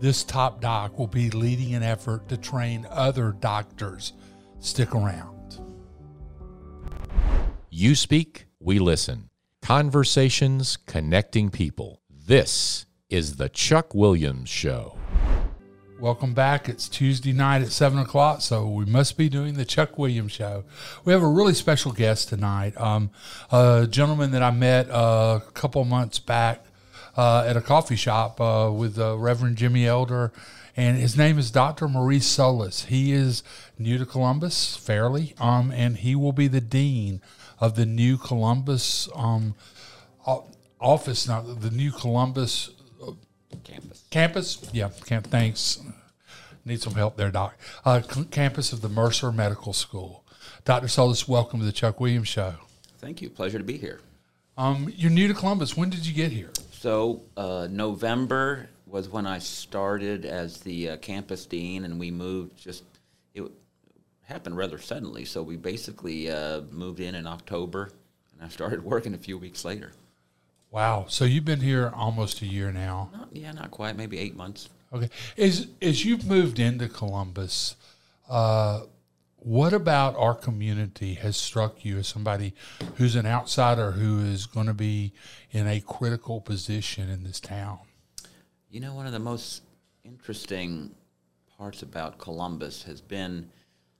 This top doc will be leading an effort to train other doctors. Stick around. You speak, we listen. Conversations connecting people. This is the Chuck Williams Show. Welcome back. It's Tuesday night at 7 o'clock, so we must be doing the Chuck Williams Show. We have a really special guest tonight. Um, a gentleman that I met uh, a couple months back uh, at a coffee shop uh, with uh, Reverend Jimmy Elder, and his name is Dr. Maurice Solis. He is new to Columbus, fairly, um, and he will be the dean of the new Columbus um, office, now the new Columbus campus. Campus, yeah. Camp, thanks. Need some help there, Doc. Uh, c- campus of the Mercer Medical School. Dr. Solis, welcome to the Chuck Williams Show. Thank you. Pleasure to be here. Um, you're new to Columbus. When did you get here? So uh, November was when I started as the uh, campus dean, and we moved. Just it happened rather suddenly. So we basically uh, moved in in October, and I started working a few weeks later. Wow. So you've been here almost a year now. Not, yeah, not quite. Maybe eight months. Okay. As as you've moved into Columbus, uh, what about our community has struck you as somebody who's an outsider who is going to be in a critical position in this town? You know, one of the most interesting parts about Columbus has been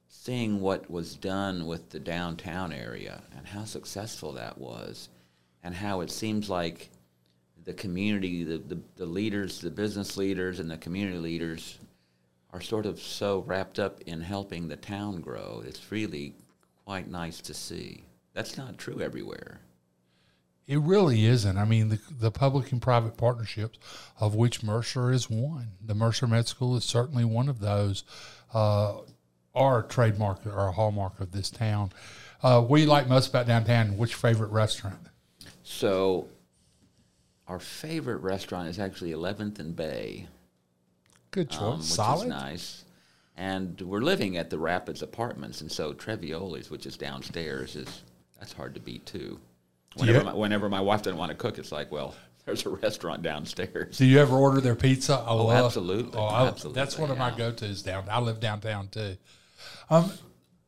seeing what was done with the downtown area and how successful that was, and how it seems like the community, the, the, the leaders, the business leaders, and the community leaders are sort of so wrapped up in helping the town grow. It's really quite nice to see. That's not true everywhere. It really isn't. I mean, the, the public and private partnerships, of which Mercer is one. The Mercer Med School is certainly one of those, uh, are a trademark or a hallmark of this town. Uh, what do you like most about downtown? Which favorite restaurant? So, our favorite restaurant is actually 11th and Bay. Good choice. um, which Solid. is nice. And we're living at the Rapids Apartments, and so Trevioli's, which is downstairs, is that's hard to beat too. Whenever, my, whenever my wife doesn't want to cook, it's like, well, there's a restaurant downstairs. Do you ever order their pizza? I Oh, love, absolutely. Oh, Absolutely, That's one of my go-tos down. I live downtown too. Um,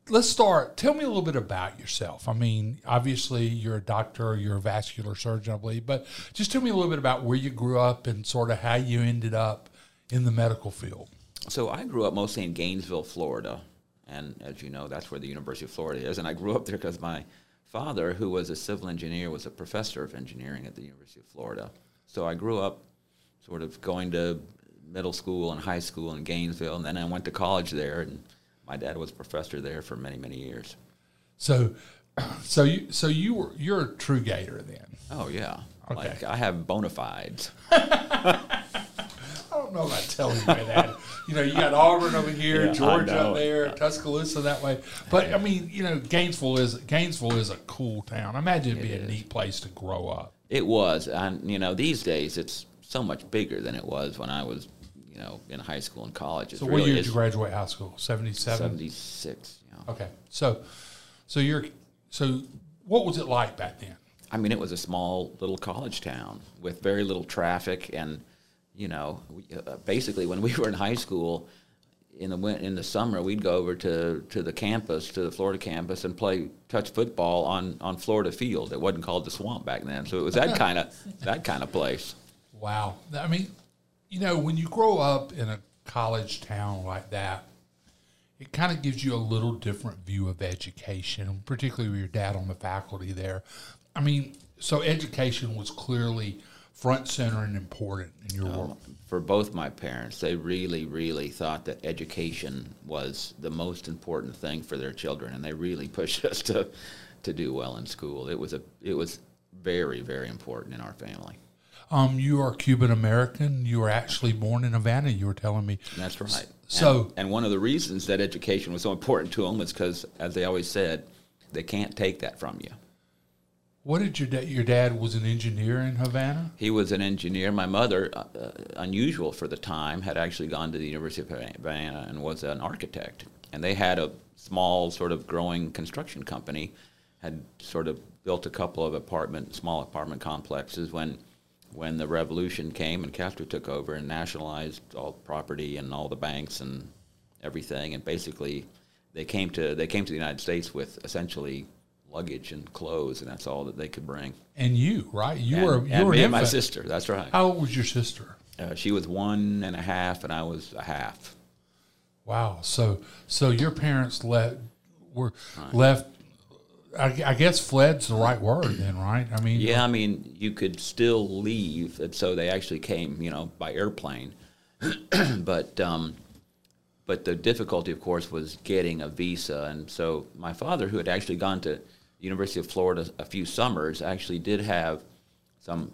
let's start. Tell me a little bit about yourself. I mean, obviously you're a doctor, you're a vascular surgeon, I believe, but just tell me a little bit about where you grew up and sort of how you ended up in the medical field. So I grew up mostly in Gainesville, Florida, and as you know, that's where the University of Florida is. And I grew up there because my father, who was a civil engineer, was a professor of engineering at the University of Florida. So I grew up sort of going to middle school and high school in Gainesville, and then I went to college there, and my dad was a professor there for many, many years. So, so you, so you were, you're a true gator then. Oh yeah, Okay. like I have bona fides. Don't know about telling you that. you know, you got Auburn over here, Yeah, Georgia up there, Tuscaloosa that way. But I mean, you know, Gainesville is Gainesville is a cool town. I imagine it'd be a is. neat place to grow up. It was, and you know, these days it's so much bigger than it was when I was, you know, in high school and college. It So, really what year did you graduate high school? Seventy-seven. Seventy-six. Yeah. Okay, so, so you're, so what was it like back then? I mean, it was a small little college town with very little traffic, and you know, we, uh, basically when we were in high school, in the in the summer, we'd go over to, to the campus, to the Florida campus, and play touch football on, on Florida Field. It wasn't called the Swamp back then, so it was that kind of that kind of place. Wow. I mean, you know, when you grow up in a college town like that, it kind of gives you a little different view of education, particularly with your dad on the faculty there. I mean, so education was clearly front center and important in your work. For both my parents, they really, really thought that education was the most important thing for their children, and they really pushed us to to do well in school. It was a it was very, very important in our family. Um, you are Cuban American. You were actually born in Havana. You were telling me. That's right. So- and, and one of the reasons that education was so important to them was because, as they always said, they can't take that from you. What did your dad? Your dad was an engineer in Havana. He was an engineer. My mother, uh, uh, unusual for the time, had actually gone to the University of Havana and was an architect. And they had a small, sort of growing construction company, had sort of built a couple of apartment, small apartment complexes when when the revolution came and Castro took over and nationalized all property and all the banks and everything, and basically they came to they came to the United States with essentially luggage and clothes, and that's all that they could bring. And you, right? You and, were you and were me an and my sister. That's right. How old was your sister? Uh, she was one and a half, and I was a half. Wow. So so your parents left were left. I, I guess fled's the right word then, right? I mean, Yeah, I mean, you could still leave, and so they actually came, you know, by airplane. but um, but the difficulty, of course, was getting a visa, and so my father, who had actually gone to University of Florida a few summers, actually did have some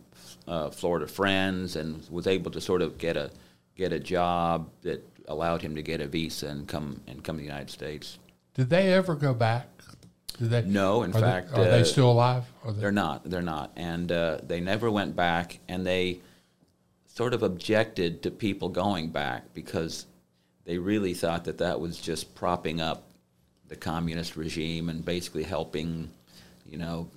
uh, Florida friends, and was able to sort of get a get a job that allowed him to get a visa and come and come to the United States. Did they ever go back? Did they? No, in are fact, they, are they uh, still alive? Are they- They're not. They're not. And uh, they never went back, and they sort of objected to people going back because they really thought that that was just propping up the communist regime and basically helping, you know,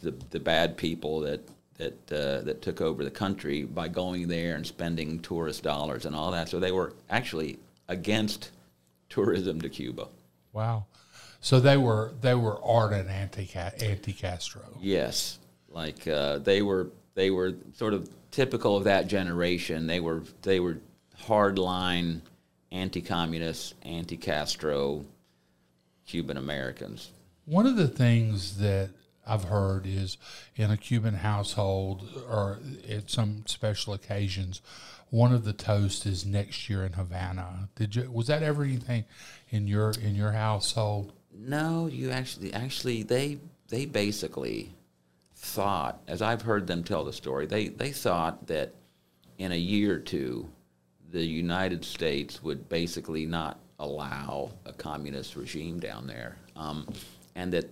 the the bad people that that uh, that took over the country by going there and spending tourist dollars and all that. So they were actually against tourism to Cuba. wow. So they were they were ardent anti anti Castro. Yes, like uh, they were they were sort of typical of that generation. They were they were hardline anti-communist, anti-Castro Cuban Americans. One of the things that I've heard is in a Cuban household or at some special occasions, one of the toasts is next year in Havana. Did you was that ever anything in your in your household? No, you actually actually they they basically thought, as I've heard them tell the story, they they thought that in a year or two, the United States would basically not allow a communist regime down there, um, and that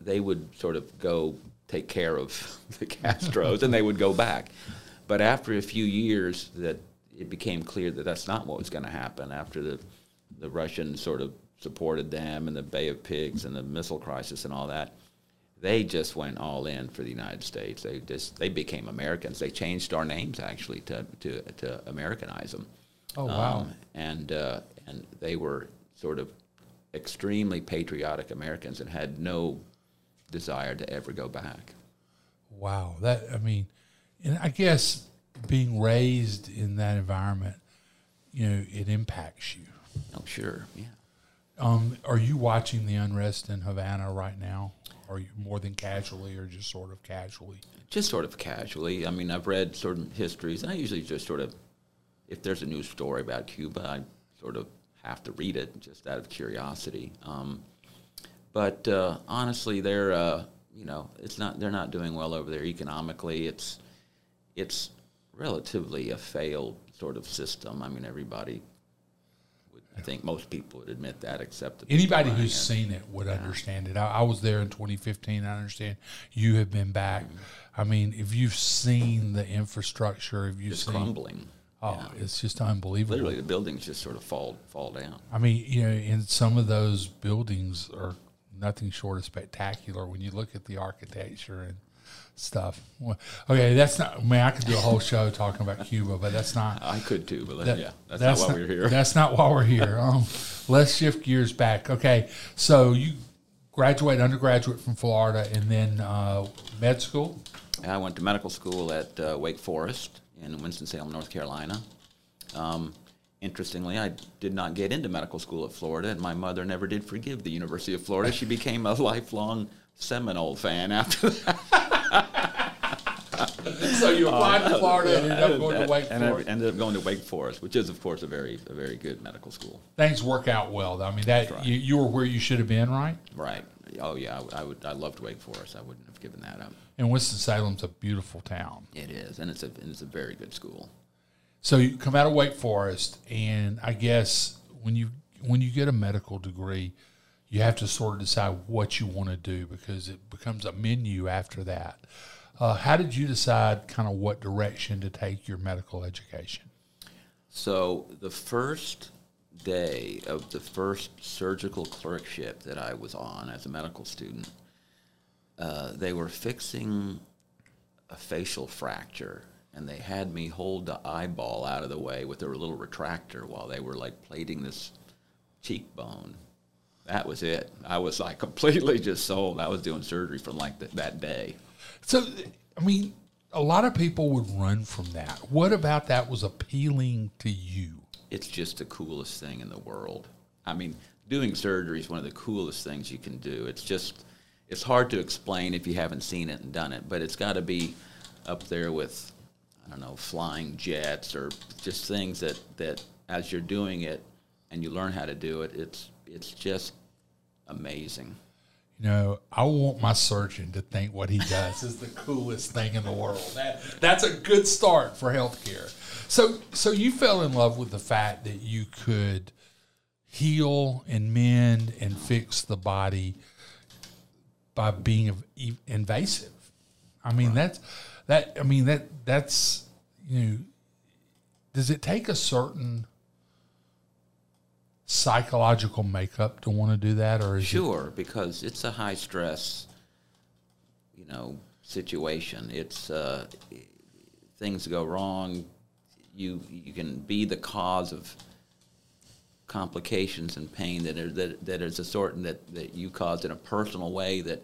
they would sort of go take care of the Castros, and they would go back. But after a few years, that it became clear that that's not what was going to happen. After the the Russians sort of supported them, and the Bay of Pigs, and the missile crisis, and all that, they just went all in for the United States. They just they became Americans. They changed our names actually to to, to Americanize them. Oh wow. Um, and uh, and they were sort of extremely patriotic Americans and had no desire to ever go back. Wow, that I mean, and I guess being raised in that environment, you know, it impacts you. Oh, sure, yeah. Um, are you watching the unrest in Havana right now? Are you more than casually or just sort of casually? Just sort of casually. I mean, I've read certain histories, and I usually just sort of, if there's a new story about Cuba, I sort of have to read it just out of curiosity. Um, but uh, honestly, they're uh, you know it's not they're not doing well over there economically. It's it's relatively a failed sort of system. I mean, everybody. Would, I think most people would admit that, except the Anybody who's it. seen it would understand it. I, I was there in 2015. I understand you have been back. Mm-hmm. I mean, if you've seen the infrastructure, if you've It's seen, crumbling. Oh, it's just unbelievable. Literally, the buildings just sort of fall fall down. I mean, you know, and some of those buildings are nothing short of spectacular when you look at the architecture and stuff. Well, okay, that's not. I mean, I could do a whole show talking about Cuba, but that's not. I could too, but that- yeah, that's, not why we're here. That's not why we're here. Um, let's shift gears back. Okay, so you graduate undergraduate from Florida, and then uh, med school. I went to medical school at uh, Wake Forest in Winston-Salem, North Carolina. Um, interestingly, I did not get into medical school at Florida, and my mother never did forgive the University of Florida. She became a lifelong Seminole fan after that. So you applied to Florida and ended up going to Wake and I Forest. ended up going to Wake Forest, which is, of course, a very, a very good medical school. Things work out well. though. I mean, that right. you, you were where you should have been, right? Right. Oh yeah, I, I would. I loved Wake Forest. I wouldn't have given that up. And Winston Salem's a beautiful town. It is, and it's a, and it's a very good school. So you come out of Wake Forest, and I guess when you when you get a medical degree, you have to sort of decide what you want to do because it becomes a menu after that. Uh, how did you decide kind of what direction to take your medical education? So the first day of the first surgical clerkship that I was on as a medical student, uh, they were fixing a facial fracture, and they had me hold the eyeball out of the way with their little retractor while they were like plating this cheekbone. That was it. I was like completely just sold. I was doing surgery from like th- that day. So, I mean, a lot of people would run from that. What about that was appealing to you? It's just the coolest thing in the world. I mean, doing surgery is one of the coolest things you can do. It's just, it's hard to explain if you haven't seen it and done it, but it's got to be up there with, I don't know, flying jets or just things that, that as you're doing it and you learn how to do it, it's, it's just amazing. You know, I want my surgeon to think what he does is the coolest thing in the world. That, that's a good start for healthcare. So, so you fell in love with the fact that you could heal and mend and fix the body by being invasive. I mean, that's that. I mean that that's you know. Does it take a certain psychological makeup to want to do that, or is it Sure, because it's a high stress, you know, situation. It's uh, things go wrong. You you can be the cause of complications and pain that are that, that is a sort that, that you caused in a personal way that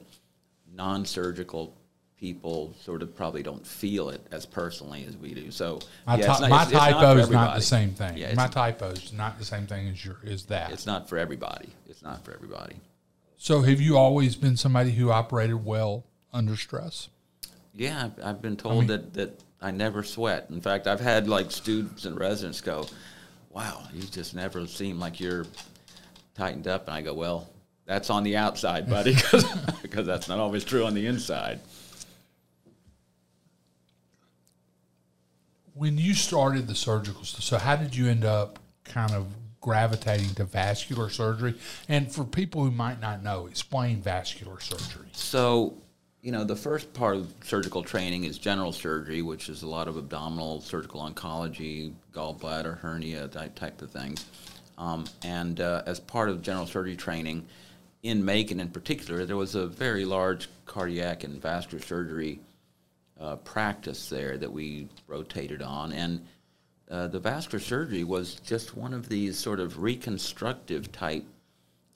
non-surgical people sort of probably don't feel it as personally as we do. So My, yeah, not- my it's- it's not typo is not the same thing. Yeah, my typo is not the same thing as your is that. It's not for everybody. It's not for everybody. So, have you always been somebody who operated well under stress? Yeah, I've, I've been told that, that I never sweat. In fact, I've had like students and residents go, "Wow, you just never seem like you're tightened up." And I go, "Well, that's on the outside, buddy, because that's not always true on the inside." When you started the surgical, stuff, so how did you end up kind of gravitating to vascular surgery? And for people who might not know, explain vascular surgery. So, you know, the first part of surgical training is general surgery, which is a lot of abdominal surgical oncology, gallbladder hernia, that type of things. Um, and uh, as part of general surgery training, in Macon in particular, there was a very large cardiac and vascular surgery uh, practice there that we rotated on. And uh, the vascular surgery was just one of these sort of reconstructive type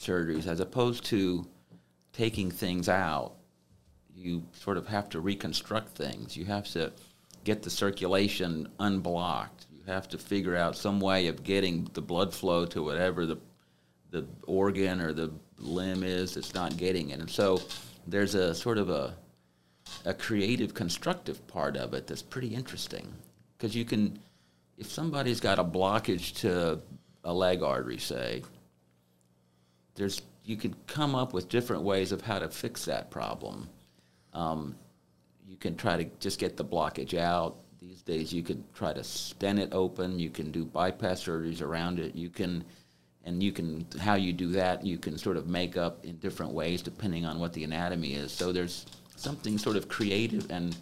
surgeries as opposed to taking things out. You sort of have to reconstruct things. You have to get the circulation unblocked. You have to figure out some way of getting the blood flow to whatever the the organ or the limb is that's not getting it. And so there's a sort of a a creative constructive part of it that's pretty interesting. Because you can if somebody's got a blockage to a leg artery say there's you can come up with different ways of how to fix that problem. Um, you can try to just get the blockage out. These days you can try to stent it open. You can do bypass surgeries around it. You can and you can how you do that you can sort of make up in different ways depending on what the anatomy is. So there's something sort of creative and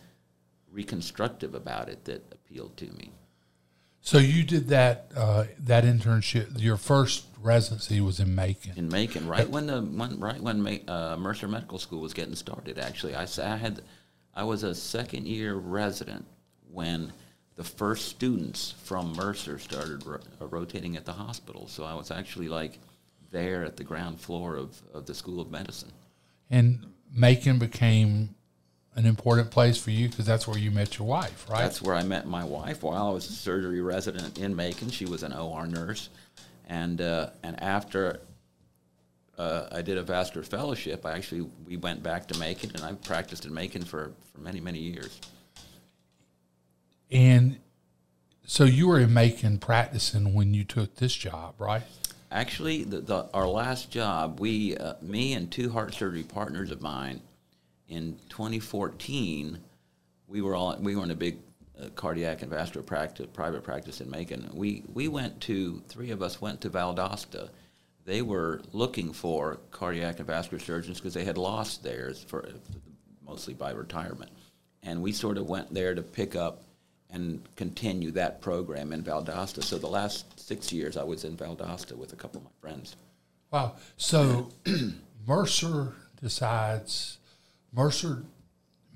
reconstructive about it that appealed to me So you did that uh, that internship. Your first residency was in Macon. in Macon, right when the when, right when Ma- uh, Mercer Medical School was getting started. Actually, I, I had I was a second year resident when the first students from Mercer started ro- uh, rotating at the hospital. So I was actually like there at the ground floor of, of the School of Medicine. And Macon became an important place for you because that's where you met your wife, right? That's where I met my wife while I was a surgery resident in Macon. She was an OR nurse, and uh, and after uh, I did a vascular fellowship, I actually we went back to Macon, and I practiced in Macon for, for many many years. and so you were in Macon practicing when you took this job, right? Actually, the, the, our last job, we, uh, me and two heart surgery partners of mine, in 2014, we were all we were in a big uh, cardiac and vascular practice, private practice in Macon. We we went to three of us went to Valdosta. They were looking for cardiac and vascular surgeons because they had lost theirs for mostly by retirement, and we sort of went there to pick up and continue that program in Valdosta. So the last six years, I was in Valdosta with a couple of my friends. Wow. So Mercer decides Mercer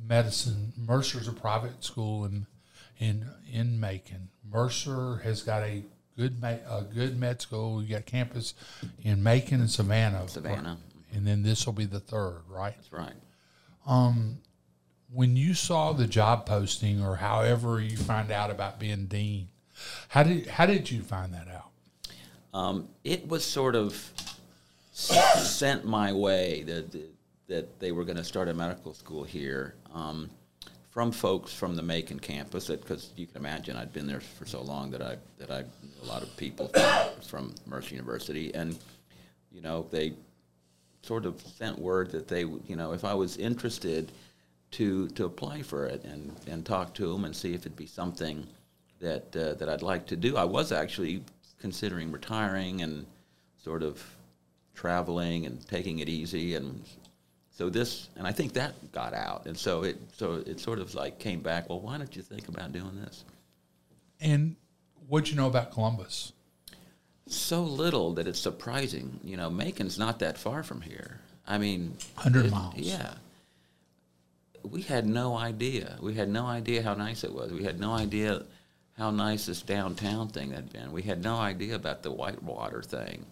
Medicine. Mercer's a private school in in in Macon. Mercer has got a good ma- a good med school. You got campus in Macon and Savannah. Savannah. and then this will be the third, right? That's right. Um, When you saw the job posting, or however you find out about being dean, how did how did you find that out? Um, it was sort of sent my way that that they were going to start a medical school here um, from folks from the Macon campus. Because you can imagine, I'd been there for so long that I that I knew a lot of people from Mercer University, and you know they sort of sent word that they, you know, if I was interested, to to apply for it and and talk to them and see if it'd be something that uh, that I'd like to do. I was actually considering retiring and sort of traveling and taking it easy and so this and I think that got out and so it so it sort of like came back. Well, why don't you think about doing this? And what'd you know about Columbus? So little that it's surprising. You know, Macon's not that far from here. I mean, 100 it- miles. Yeah. We had no idea. We had no idea how nice it was. We had no idea how nice this downtown thing had been. We had no idea about the Whitewater thing.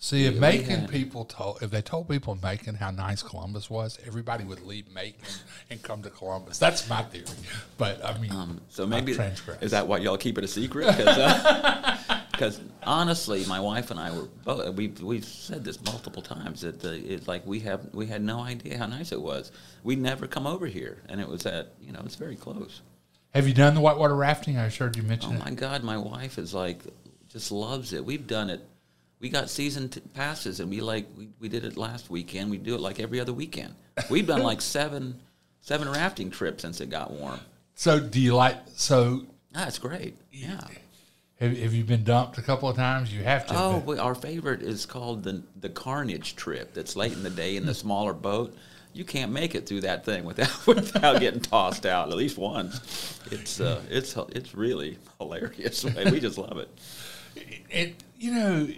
See, if Macon people told, if they told people in Macon how nice Columbus was, everybody would leave Macon and come to Columbus. That's my theory. But I mean, Um, so maybe is that why y'all keep it a secret? Because honestly, my wife and I were both. We've we've said this multiple times that uh, it's like we have we had no idea how nice it was. We'd never come over here, and it was at you know it's very close. Have you done the whitewater rafting? I heard you Oh mention it. Oh my God, my wife is like just loves it. We've done it. We got season t- passes, and we like we, we did it last weekend. We do it like every other weekend. We've done like seven seven rafting trips since it got warm. So, do you like? So, ah, That's great. Yeah. have, have you been dumped a couple of times? You have to. Oh, well, our favorite is called the the Carnage trip. That's late in the day in the smaller boat. You can't make it through that thing without without getting tossed out at least once. It's uh, it's it's really hilarious. We just love it. it you know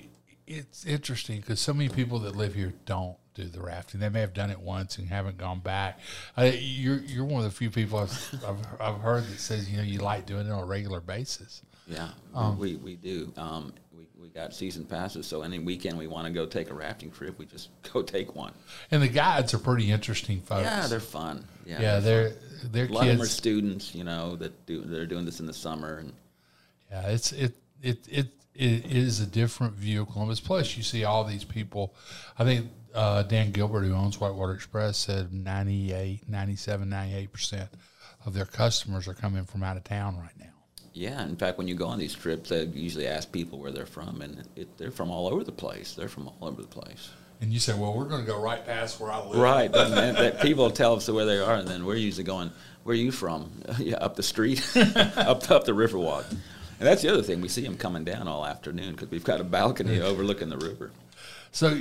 it's interesting because so many people that live here don't do the rafting. They may have done it once and haven't gone back. Uh, you're you're one of the few people I've, I've, I've heard that says you know you like doing it on a regular basis. Yeah, Um, we we do. Um, we got season passes, so any weekend we want to go take a rafting trip, we just go take one. And the guides are pretty interesting folks. Yeah, they're fun. Yeah, yeah they're they're a lot of them are students, you know, that do they're doing this in the summer and. Yeah, it's it it it it is a different view of Columbus. Plus, you see all these people. I think uh, Dan Gilbert, who owns Whitewater Express, said 98, 97, 98 percent of their customers are coming from out of town right now. Yeah, in fact, when you go on these trips, they usually ask people where they're from, and it, they're from all over the place. They're from all over the place. And you say, "Well, we're going to go right past where I live." Right, that people tell us where they are, and then we're usually going, "Where are you from?" yeah, up the street, up up the Riverwalk. And that's the other thing. We see them coming down all afternoon because we've got a balcony overlooking the river. So,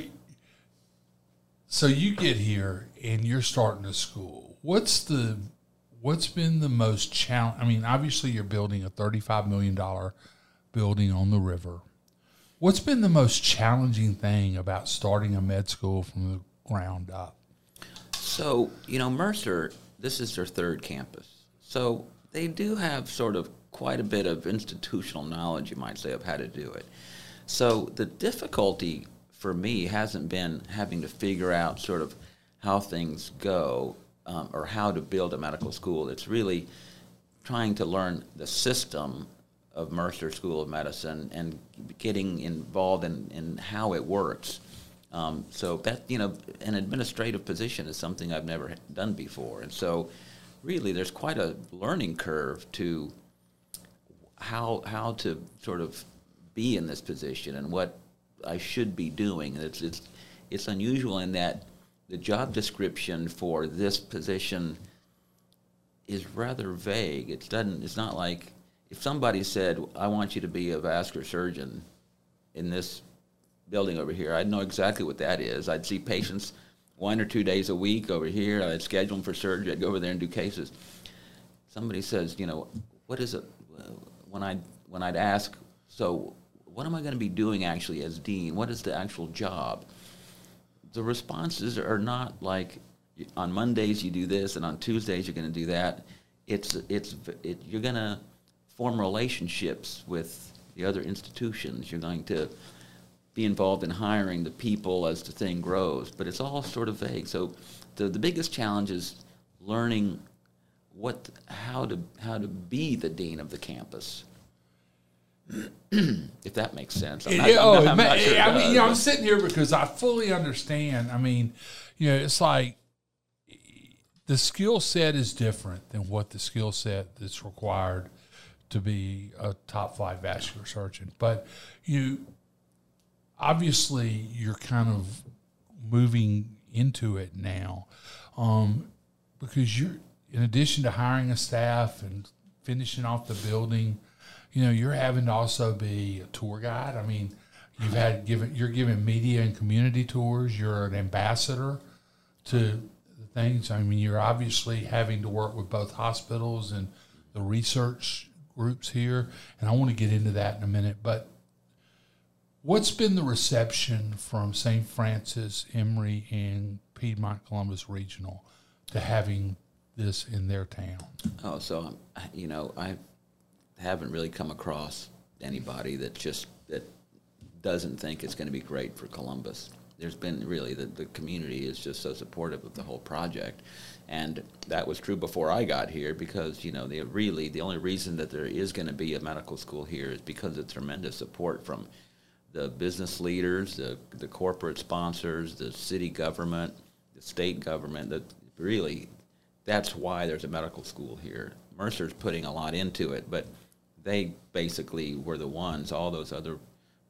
so you get here and you're starting a school. What's the what's been the most challenge? I mean, obviously you're building a thirty-five million dollar building on the river. What's been the most challenging thing about starting a med school from the ground up? So, you know, Mercer, this is their third campus. So they do have sort of quite a bit of institutional knowledge, you might say, of how to do it. So the difficulty for me hasn't been having to figure out sort of how things go um, or how to build a medical school. It's really trying to learn the system of Mercer School of Medicine and getting involved in, in how it works. Um, so that you know, an administrative position is something I've never done before, and so really, there's quite a learning curve to how how to sort of be in this position and what I should be doing. And it's it's it's unusual in that the job description for this position is rather vague. It doesn't. It's not like if somebody said, "I want you to be a vascular surgeon in this building over here," I'd know exactly what that is. I'd see patients one or two days a week over here. I'd schedule them for surgery. I'd go over there and do cases. Somebody says, "You know, what is it?" When I when I'd ask, "So, what am I going to be doing actually as dean? What is the actual job?" The responses are not like on Mondays you do this and on Tuesdays you're going to do that. It's it's it, you're going to form relationships with the other institutions. You're going to be involved in hiring the people as the thing grows, but it's all sort of vague. So the, the biggest challenge is learning what how to how to be the dean of the campus. If that makes sense. I'm not- It- I'm oh, not- I'm sure I mean, you know, I'm sitting here because I fully understand. I mean, you know, it's like the skill set is different than what the skill set that's required to be a top flight vascular surgeon. But you obviously you're kind of moving into it now um, because you're in addition to hiring a staff and finishing off the building you know you're having to also be a tour guide i mean you've had given you're giving media and community tours you're an ambassador to the things i mean you're obviously having to work with both hospitals and the research groups here and i want to get into that in a minute but What's been the reception from St. Francis, Emory, and Piedmont Columbus Regional to having this in their town? Oh, so I'm, you know, I haven't really come across anybody that just that doesn't think it's going to be great for Columbus. There's been really the, the community is just so supportive of the whole project, and that was true before I got here because you know they really the only reason that there is going to be a medical school here is because of tremendous support from the business leaders, the the corporate sponsors, the city government, the state government. That really that's why there's a medical school here. Mercer's putting a lot into it, but they basically were the ones, all those other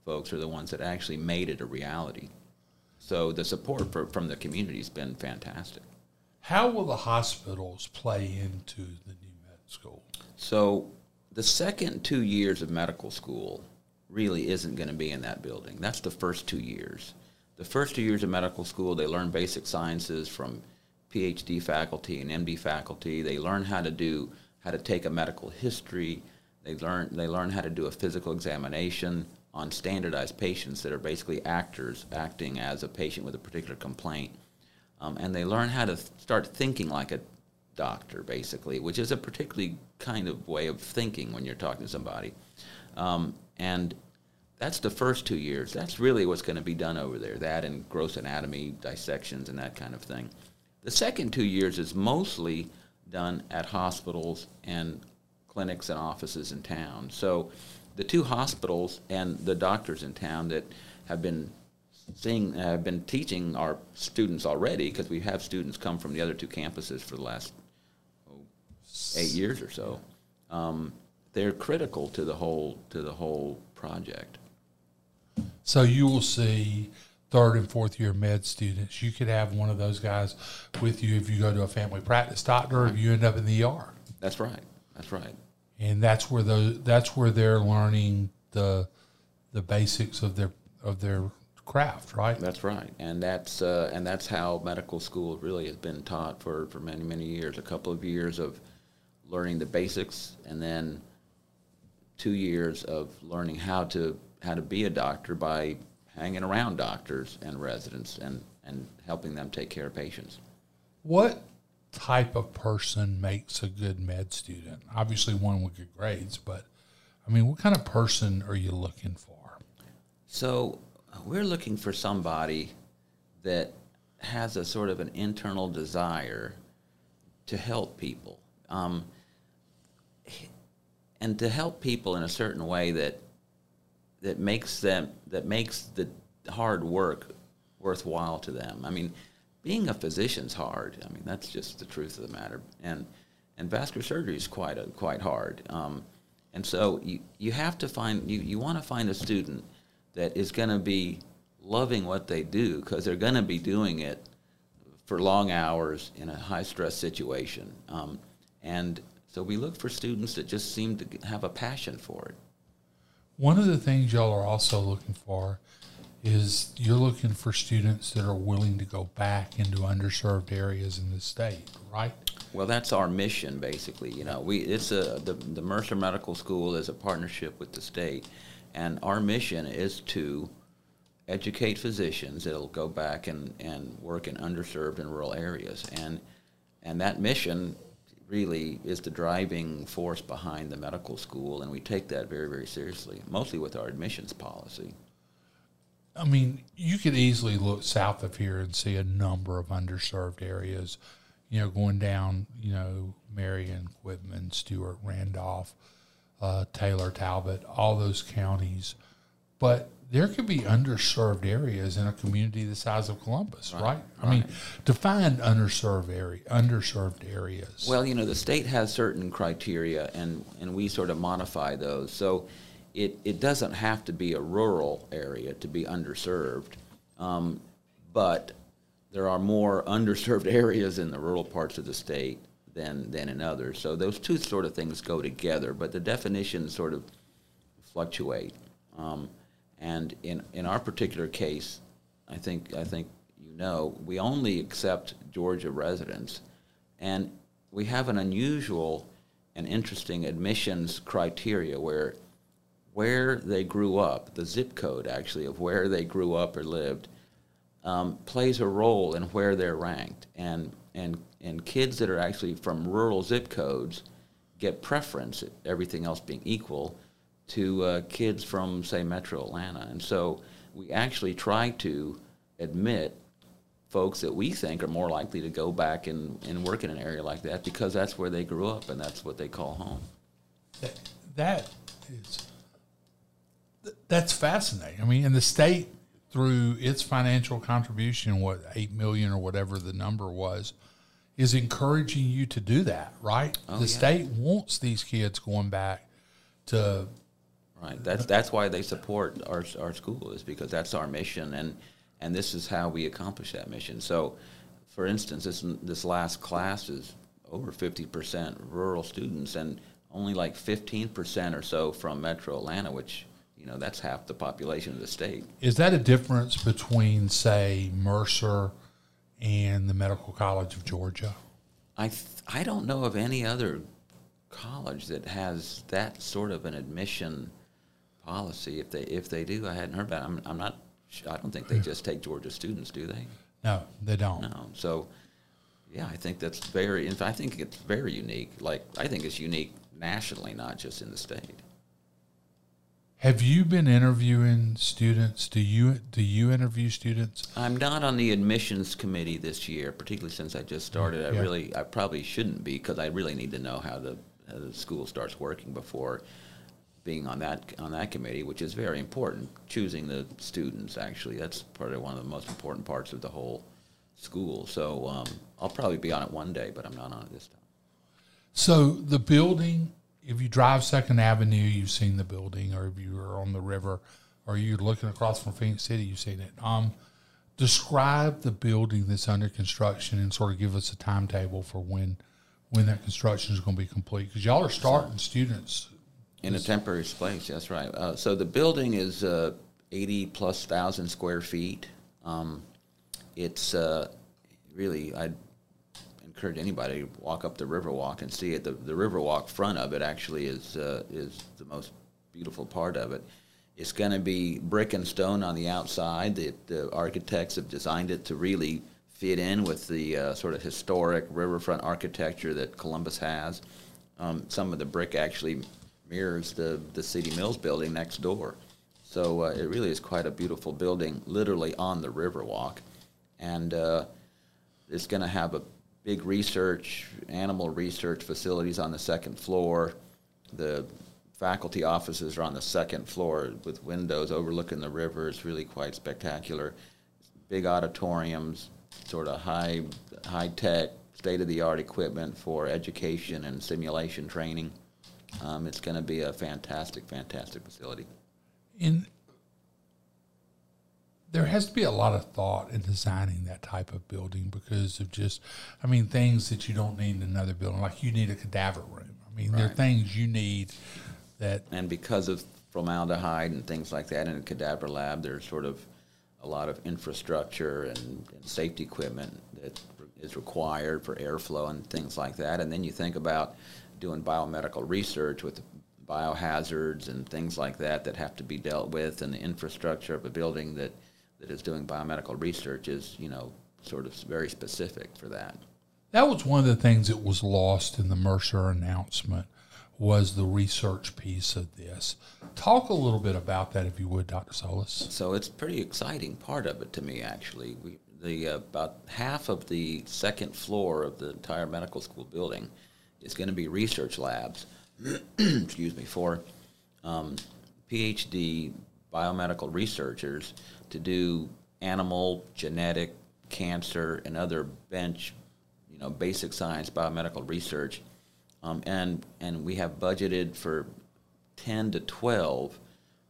folks are the ones that actually made it a reality. So the support for, from the community has been fantastic. How will the hospitals play into the new med school? So the second two years of medical school really isn't going to be in that building. That's the first two years. The first two years of medical school, they learn basic sciences from PhD faculty and MD faculty. They learn how to do how to take a medical history. They learn they learn how to do a physical examination on standardized patients that are basically actors acting as a patient with a particular complaint. Um, and they learn how to th- start thinking like a doctor, basically, which is a particularly kind of way of thinking when you're talking to somebody. Um, and that's the first two years. That's really what's going to be done over there. That and gross anatomy dissections and that kind of thing. The second two years is mostly done at hospitals and clinics and offices in town. So the two hospitals and the doctors in town that have been seeing have been teaching our students already because we have students come from the other two campuses for the last oh, eight years or so. Um, they're critical to the whole to the whole project. So you will see third and fourth year med students. You could have one of those guys with you if you go to a family practice doctor, if you end up in the ER. That's right. That's right. And that's where those that's where they're learning the the basics of their of their craft, right? That's right, and that's uh, and that's how medical school really has been taught for, for many many years. A couple of years of learning the basics, and then two years of learning how to how to be a doctor by hanging around doctors and residents and and helping them take care of patients. What type of person makes a good med student? Obviously, one with good grades, but I mean, what kind of person are you looking for? So we're looking for somebody that has a sort of an internal desire to help people, um, and to help people in a certain way that that makes them that makes the hard work worthwhile to them. I mean, being a physician's hard. I mean, that's just the truth of the matter. And and vascular surgery is quite a, quite hard. Um, and so you you have to find you, you want to find a student that is going to be loving what they do because they're going to be doing it for long hours in a high stress situation. Um, and so we look for students that just seem to have a passion for it. One of the things y'all are also looking for is you're looking for students that are willing to go back into underserved areas in the state, right? Well, that's our mission, basically. You know, we it's a the, the Mercer Medical School is a partnership with the state, and our mission is to educate physicians that'll go back and, and work in underserved and rural areas, and and that mission really is the driving force behind the medical school, and we take that very, very seriously, mostly with our admissions policy. I mean, you could easily look south of here and see a number of underserved areas, you know, going down, you know, Marion, Quitman, Stewart, Randolph, uh, Taylor, Talbot, all those counties. But there could be underserved areas in a community the size of Columbus, right? right? I mean, define underserved area, underserved areas. Well, you know, the state has certain criteria, and and we sort of modify those. So, it it doesn't have to be a rural area to be underserved, um, but there are more underserved areas in the rural parts of the state than than in others. So those two sort of things go together, but the definitions sort of fluctuate. Um, and in, in our particular case, I think, I think you know, we only accept Georgia residents. And we have an unusual and interesting admissions criteria where where they grew up, the zip code actually of where they grew up or lived, um, plays a role in where they're ranked. And, and, and kids that are actually from rural zip codes get preference, everything else being equal, to uh, kids from, say, metro Atlanta. And so we actually try to admit folks that we think are more likely to go back and, and work in an area like that because that's where they grew up and that's what they call home. That, that is that's fascinating. I mean, in the state through its financial contribution, what eight million or whatever the number was, is encouraging you to do that, right? Oh, the yeah. state wants these kids going back to Right. That's that's why they support our our school is because that's our mission and and this is how we accomplish that mission. So, for instance, this this last class is over 50% rural students and only like 15% or so from Metro Atlanta, which you know that's half the population of the state. Is that a difference between, say, Mercer and the Medical College of Georgia? I th- I don't know of any other college that has that sort of an admission policy. If they if they do, I hadn't heard about. It. I'm I'm not. I don't think they just take Georgia students, do they? No, they don't. No. So, yeah, I think that's very. I think it's very unique. Like I think it's unique nationally, not just in the state. Have you been interviewing students? Do you do you interview students? I'm not on the admissions committee this year, particularly since I just started. I really, I probably shouldn't be because I really need to know how the, how the school starts working before being on that on that committee, which is very important. Choosing the students, actually, that's of one of the most important parts of the whole school. So um, I'll probably be on it one day, but I'm not on it this time. So the building, if you drive Second Avenue, you've seen the building, or if you are on the river, or you're looking across from Phenix City, you've seen it. Um, describe the building that's under construction and sort of give us a timetable for when when that construction is going to be complete because y'all are starting students in a temporary space. that's right. Uh, so the building is uh, 80 plus thousand square feet. Um, it's uh, really, I'd encourage anybody to walk up the Riverwalk and see it. The, the Riverwalk front of it actually is, uh, is the most beautiful part of it. It's going to be brick and stone on the outside. The, the architects have designed it to really fit in with the uh, sort of historic riverfront architecture that Columbus has. Um, some of the brick actually mirrors the, the City Mills building next door. So uh, it really is quite a beautiful building, literally on the Riverwalk. And uh, it's going to have a big research, animal research facilities on the second floor. The faculty offices are on the second floor with windows overlooking the river. It's really quite spectacular. Big auditoriums, sort of high, high tech, state of the art equipment for education and simulation training. Um, it's going to be a fantastic, fantastic facility. In there has to be a lot of thought in designing that type of building because of just, I mean, things that you don't need in another building. Like you need a cadaver room. I mean, right. there are things you need that. And because of formaldehyde and things like that in a cadaver lab, there's sort of a lot of infrastructure and, and safety equipment that is required for airflow and things like that. And then you think about doing biomedical research with biohazards and things like that that have to be dealt with, and the infrastructure of a building that, that is doing biomedical research is, you know, sort of very specific for that. That was one of the things that was lost in the Mercer announcement was the research piece of this. Talk a little bit about that, if you would, Dr. Solis. So it's a pretty exciting part of it to me, actually. We, the uh, about half of the second floor of the entire medical school building is going to be research labs. excuse me for um, PhD biomedical researchers to do animal genetic cancer and other bench, you know, basic science biomedical research, um, and and we have budgeted for ten to twelve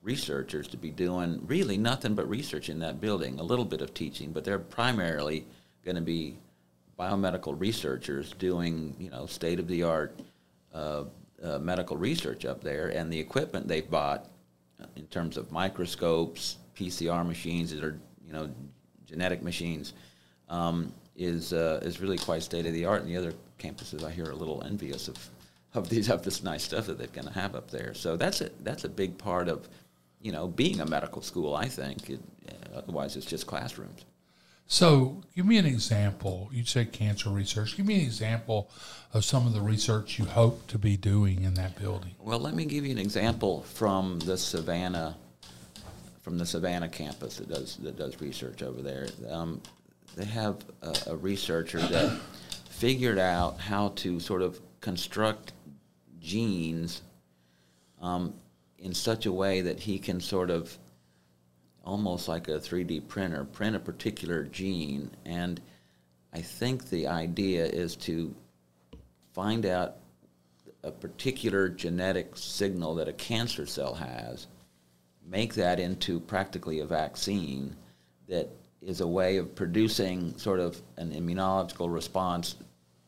researchers to be doing really nothing but research in that building, a little bit of teaching, but they're primarily going to be biomedical researchers doing, you know, state of the art uh, uh, medical research up there, and the equipment they've bought in terms of microscopes, PCR machines that are, you know, genetic machines, um, is uh, is really quite state of the art. And the other campuses, I hear, are a little envious of of these of this nice stuff that they're going to have up there. So that's a that's a big part of, you know, being a medical school. I think. It, otherwise, it's just classrooms. So, give me an example. You said cancer research. Give me an example of some of the research you hope to be doing in that building. Well, let me give you an example from the Savannah, from the Savannah campus that does that does research over there. Um, they have a, a researcher that figured out how to sort of construct genes um, in such a way that he can sort of almost like a 3D printer, print a particular gene. And I think the idea is to find out a particular genetic signal that a cancer cell has, make that into practically a vaccine that is a way of producing sort of an immunological response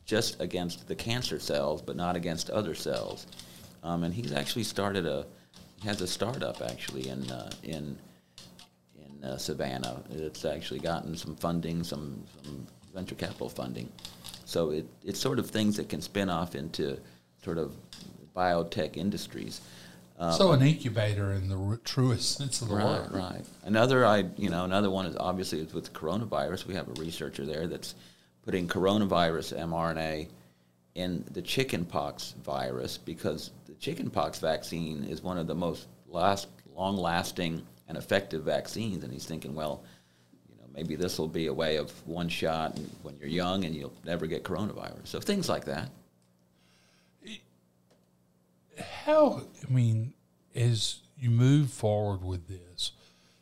just against the cancer cells, but not against other cells. Um, and he's actually started a, he has a startup actually in, uh, in uh, Savannah. It's actually gotten some funding, some, some venture capital funding. So it, it's sort of things that can spin off into sort of biotech industries. Um, so an incubator in the r- truest sense of the right, word. Right. Another, I you know, another one is obviously is with coronavirus. We have a researcher there that's putting coronavirus mRNA in the chickenpox virus because the chickenpox vaccine is one of the most last long-lasting and effective vaccines. And he's thinking, well, you know, maybe this will be a way of one shot when you're young and you'll never get coronavirus. So things like that. How, I mean, as you move forward with this,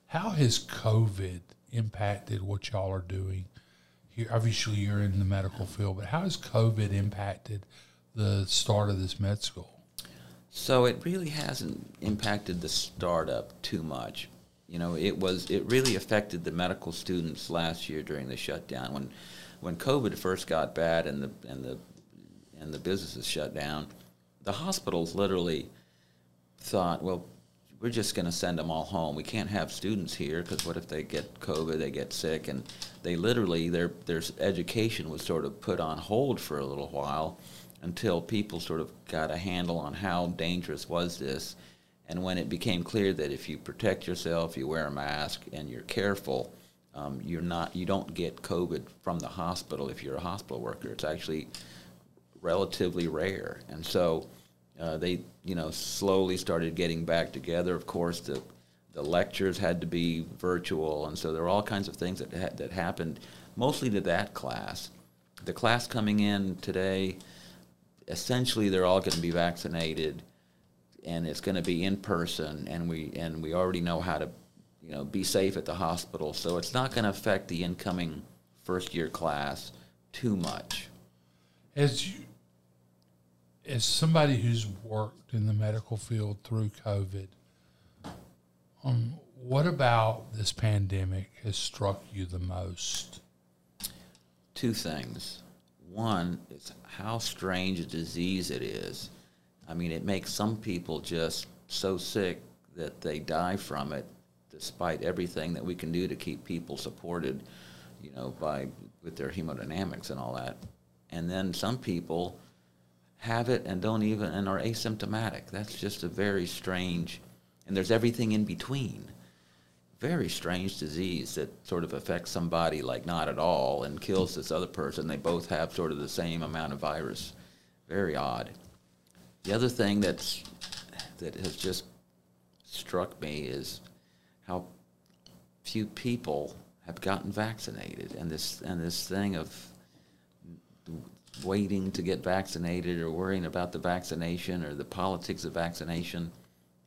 how has COVID impacted what y'all are doing? Here, obviously, you're in the medical field, but how has COVID impacted the start of this med school? So it really hasn't impacted the startup too much you know, it was it really affected the medical students last year during the shutdown when when COVID first got bad and the and the and the businesses shut down. The hospitals literally thought, well, we're just going to send them all home. We can't have students here because what if they get COVID, they get sick, and they literally their their education was sort of put on hold for a little while until people sort of got a handle on how dangerous was this and when it became clear that if you protect yourself, you wear a mask, and you're careful, um, you're not you don't get COVID from the hospital if you're a hospital worker. It's actually relatively rare, and so uh, they you know slowly started getting back together. Of course, the the lectures had to be virtual, and so there were all kinds of things that ha- that happened, mostly to that class. The class coming in today, essentially, they're all going to be vaccinated and it's going to be in person, and we and we already know how to, you know, be safe at the hospital. So it's not going to affect the incoming first year class too much. As you, as somebody who's worked in the medical field through COVID, um, what about this pandemic has struck you the most? Two things. One is how strange a disease it is I mean, it makes some people just so sick that they die from it, despite everything that we can do to keep people supported, you know, by with their hemodynamics and all that. And then some people have it and don't even and are asymptomatic. That's just a very strange. And there's everything in between. very strange disease that sort of affects somebody like not at all and kills this other person. They both have sort of the same amount of virus. Very odd. The other thing that's that has just struck me is how few people have gotten vaccinated, and this and this thing of waiting to get vaccinated or worrying about the vaccination or the politics of vaccination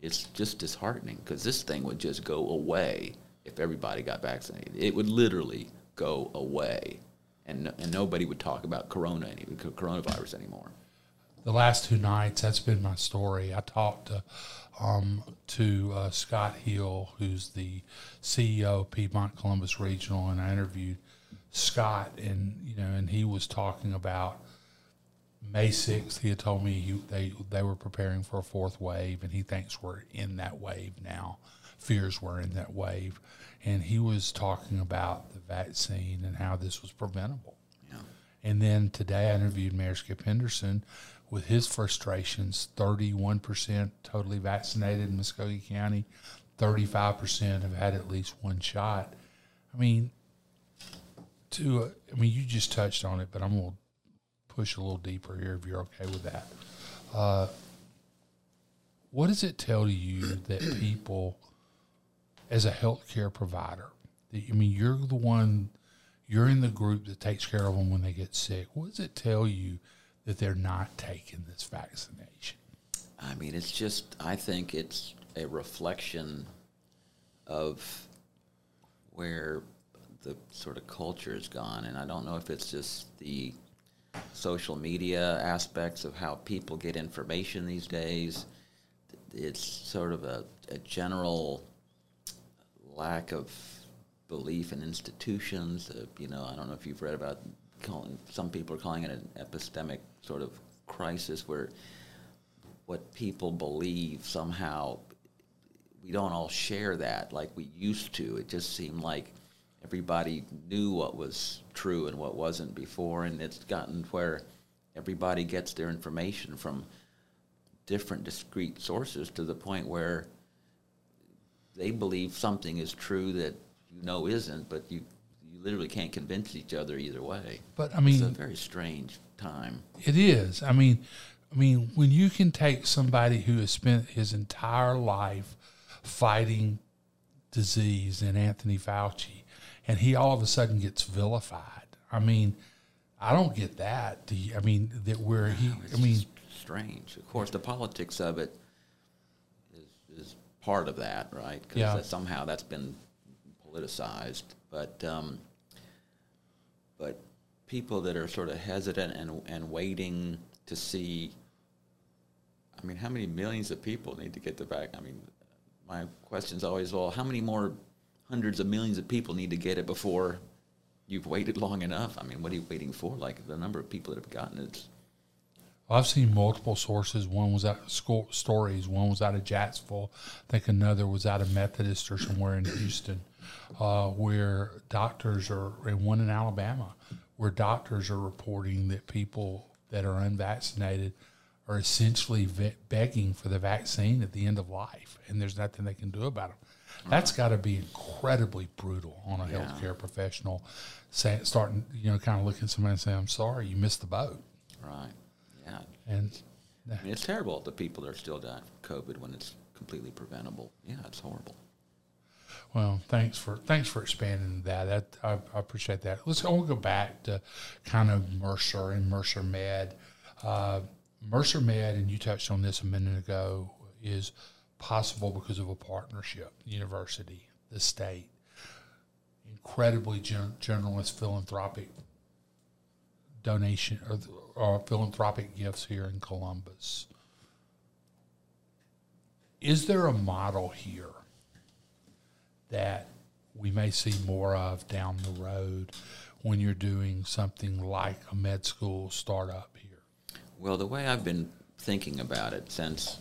it's just disheartening because this thing would just go away if everybody got vaccinated. It would literally go away, and and nobody would talk about corona any coronavirus anymore. The last two nights, that's been my story. I talked to um, to uh, Scott Hill, who's the CEO of Piedmont Columbus Regional, and I interviewed Scott, and you know, and he was talking about May 6th, he had told me he, they they were preparing for a fourth wave, and he thinks we're in that wave now. Fears we're in that wave, and he was talking about the vaccine and how this was preventable. Yeah. And then today, I interviewed Mayor Skip Henderson with his frustrations. Thirty-one percent totally vaccinated in Muscogee County. Thirty-five percent have had at least one shot. I mean, to I mean, you just touched on it, but I'm gonna push a little deeper here if you're okay with that. Uh, what does it tell you that people, as a healthcare provider, that, I mean, you're the one, you're in the group that takes care of them when they get sick. What does it tell you that they're not taking this vaccination? I mean, it's just, I think it's a reflection of where the sort of culture has gone. And I don't know if it's just the social media aspects of how people get information these days. It's sort of a, a general lack of belief in institutions. Uh, you know, I don't know if you've read about calling, some people are calling it an epistemic sort of crisis where what people believe somehow we don't all share that like we used to. It just seemed like everybody knew what was true and what wasn't before, and it's gotten where everybody gets their information from different discrete sources to the point where they believe something is true that you know isn't, but you you literally can't convince each other either way. But I mean, it's a very strange time. It is. I mean, I mean, when you can take somebody who has spent his entire life fighting disease and Anthony Fauci and he all of a sudden gets vilified. I mean, I don't get that. Do you, I mean, that where he, I mean, strange. Of course, the politics of it is, is part of that, right? Because yeah. that somehow that's been politicized. But um, but people that are sort of hesitant and and waiting to see. I mean, how many millions of people need to get the vaccine? I mean, my question is always, well, how many more hundreds of millions of people need to get it before you've waited long enough. I mean, what are you waiting for? Like the number of people that have gotten it. Well, I've seen multiple sources. One was out of school stories. One was out of Jacksonville. I think another was out of Methodist or somewhere in Houston, uh, where doctors are, and one in Alabama, where doctors are reporting that people that are unvaccinated are essentially ve- begging for the vaccine at the end of life, and there's nothing they can do about it. That's got to be incredibly brutal on a yeah. healthcare professional, say, starting, you know, kind of looking at somebody and saying, "I'm sorry, you missed the boat." Right. Yeah. And I mean, it's terrible the people that are still dying from COVID when it's completely preventable. Yeah, it's horrible. Well, thanks for thanks for expanding that. That I, I appreciate that. Let's go, go back to kind of Mercer and Mercer Med. Uh, Mercer Med, and you touched on this a minute ago, is possible because of a partnership, university, the state, incredibly gen- generous philanthropic donation or, or philanthropic gifts here in Columbus. Is there a model here that we may see more of down the road when you're doing something like a med school startup here? Well, the way I've been thinking about it since